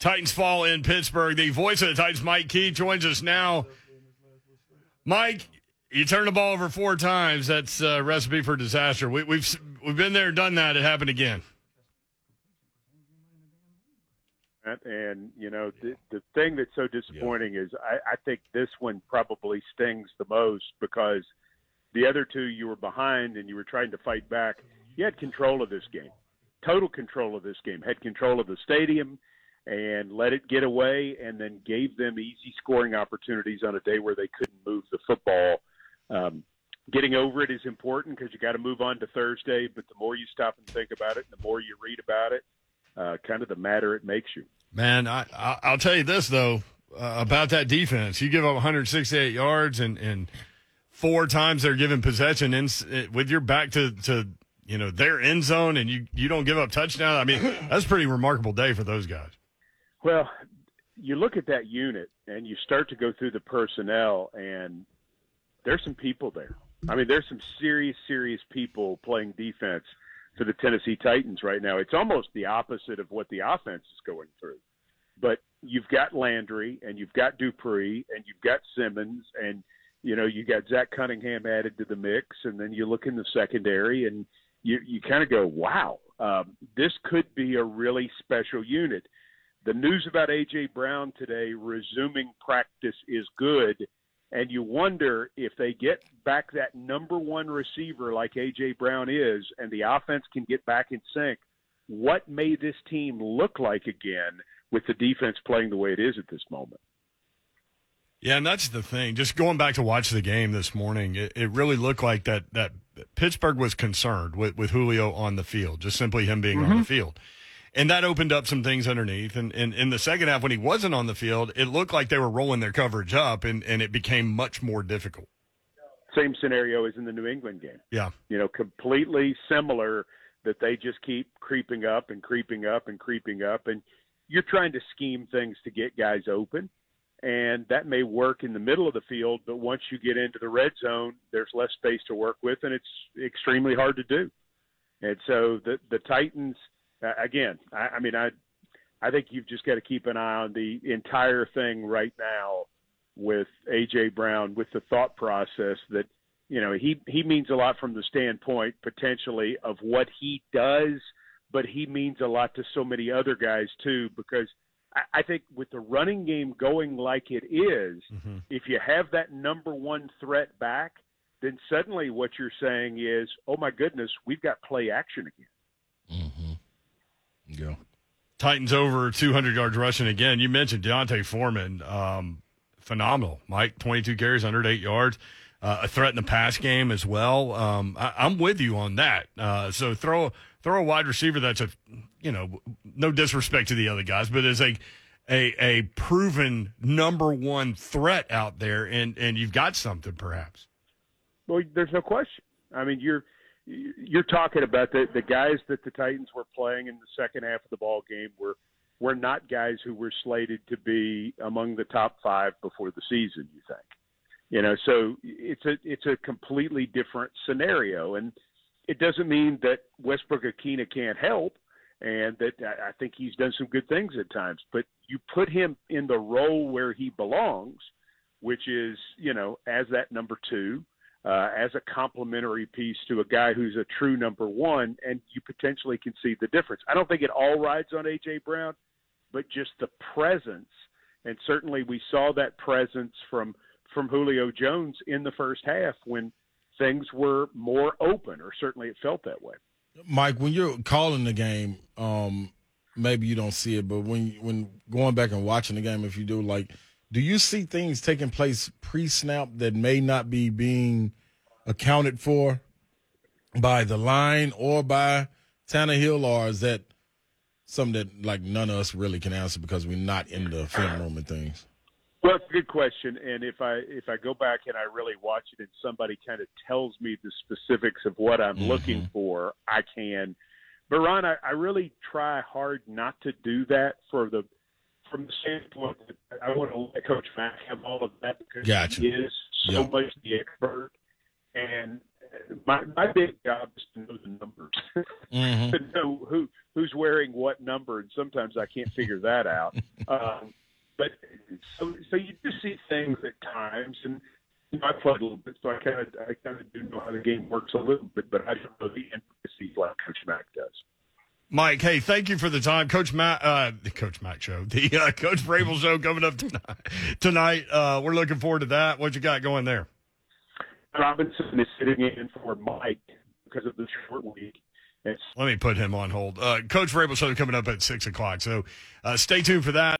Titans fall in Pittsburgh. The voice of the Titans, Mike Keith, joins us now. Mike, you turn the ball over four times. That's a recipe for disaster. We, we've we've been there, done that. It happened again. And you know the the thing that's so disappointing is I, I think this one probably stings the most because the other two you were behind and you were trying to fight back. You had control of this game, total control of this game. Had control of the stadium and let it get away, and then gave them easy scoring opportunities on a day where they couldn't move the football. Um, getting over it is important because you got to move on to Thursday. But the more you stop and think about it, and the more you read about it, uh, kind of the madder it makes you. Man, I, I will tell you this though uh, about that defense. You give up 168 yards and and four times they're given possession in, with your back to to you know their end zone, and you you don't give up touchdown. I mean, that's a pretty remarkable day for those guys. Well, you look at that unit and you start to go through the personnel, and there's some people there. I mean, there's some serious, serious people playing defense for the Tennessee Titans right now. It's almost the opposite of what the offense is going through. But you've got Landry and you've got Dupree and you've got Simmons and you know you got Zach Cunningham added to the mix, and then you look in the secondary and you you kind of go, wow, um, this could be a really special unit. The news about AJ Brown today resuming practice is good and you wonder if they get back that number one receiver like AJ Brown is, and the offense can get back in sync, what may this team look like again with the defense playing the way it is at this moment? Yeah, and that's the thing. Just going back to watch the game this morning, it, it really looked like that that Pittsburgh was concerned with, with Julio on the field, just simply him being mm-hmm. on the field and that opened up some things underneath. And, in the second half, when he wasn't on the field, it looked like they were rolling their coverage up, and, and it became much more difficult. Same scenario as in the New England game. Yeah. You know, completely similar that they just keep creeping up and creeping up and creeping up. And you're trying to scheme things to get guys open. And that may work in the middle of the field, but once you get into the red zone, there's less space to work with, and it's extremely hard to do. And so the the Titans – uh, again, I, I mean, I I think you've just got to keep an eye on the entire thing right now with AJ Brown, with the thought process that you know he he means a lot from the standpoint potentially of what he does, but he means a lot to so many other guys too because. I think with the running game going like it is, mm-hmm. if you have that number one threat back, then suddenly what you're saying is, oh my goodness, we've got play action again. Go. Titans over 200 yards rushing again. You mentioned D'Onta Foreman, um, phenomenal. Mike, 22 carries, 108 yards, uh, a threat in the pass game as well. Um, I, am with you on that. Uh, so throw throw a wide receiver that's a, you know, no disrespect to the other guys, but is a a a proven number one threat out there, and and you've got something perhaps. Well, there's no question. I mean, you're you're talking about the the guys that the Titans were playing in the second half of the ball game were were not guys who were slated to be among the top five before the season. You think, you know? So it's a it's a completely different scenario, and it doesn't mean that Westbrook-Ikhine can't help, and that I think he's done some good things at times. But you put him in the role where he belongs, which is you know as that number two uh, as a complementary piece to a guy who's a true number one, and you potentially can see the difference. I don't think it all rides on AJ Brown, but just the presence, and certainly we saw that presence from from Julio Jones in the first half when things were more open, or certainly it felt that way. Mike, when you're calling the game, um, maybe you don't see it, but when when going back and watching the game, if you do, like do you see things taking place pre-snap that may not be being accounted for by the line or by Tannehill, or is that something that like none of us really can answer because we're not in the film room and things? Well, it's a good question, and if I if I go back and I really watch it, and somebody kind of tells me the specifics of what I'm mm-hmm. looking for, I can. But Ron, I, I really try hard not to do that for the from the standpoint that I want to let Coach Mack have all of that because gotcha. he is so yep. much the expert. And my my big job is to know the numbers, mm-hmm. to know who who's where carrying what number, and sometimes I can't figure that out. Um, but so so you do see things at times, and you know, I played a little bit, so I kind of I kind of do know how the game works a little bit, but I don't know the intricacies like Coach Mack does. Mike, hey, thank you for the time, Coach Matt. Uh, the Coach Mack show, the uh, Coach Vrabel show coming up tonight. tonight uh, we're looking forward to that. What you got going there? Robinson is sitting in for Mike because of the short week. It's- Let me put him on hold. Uh, Coach Vrabel show coming up at six o'clock, so uh, stay tuned for that.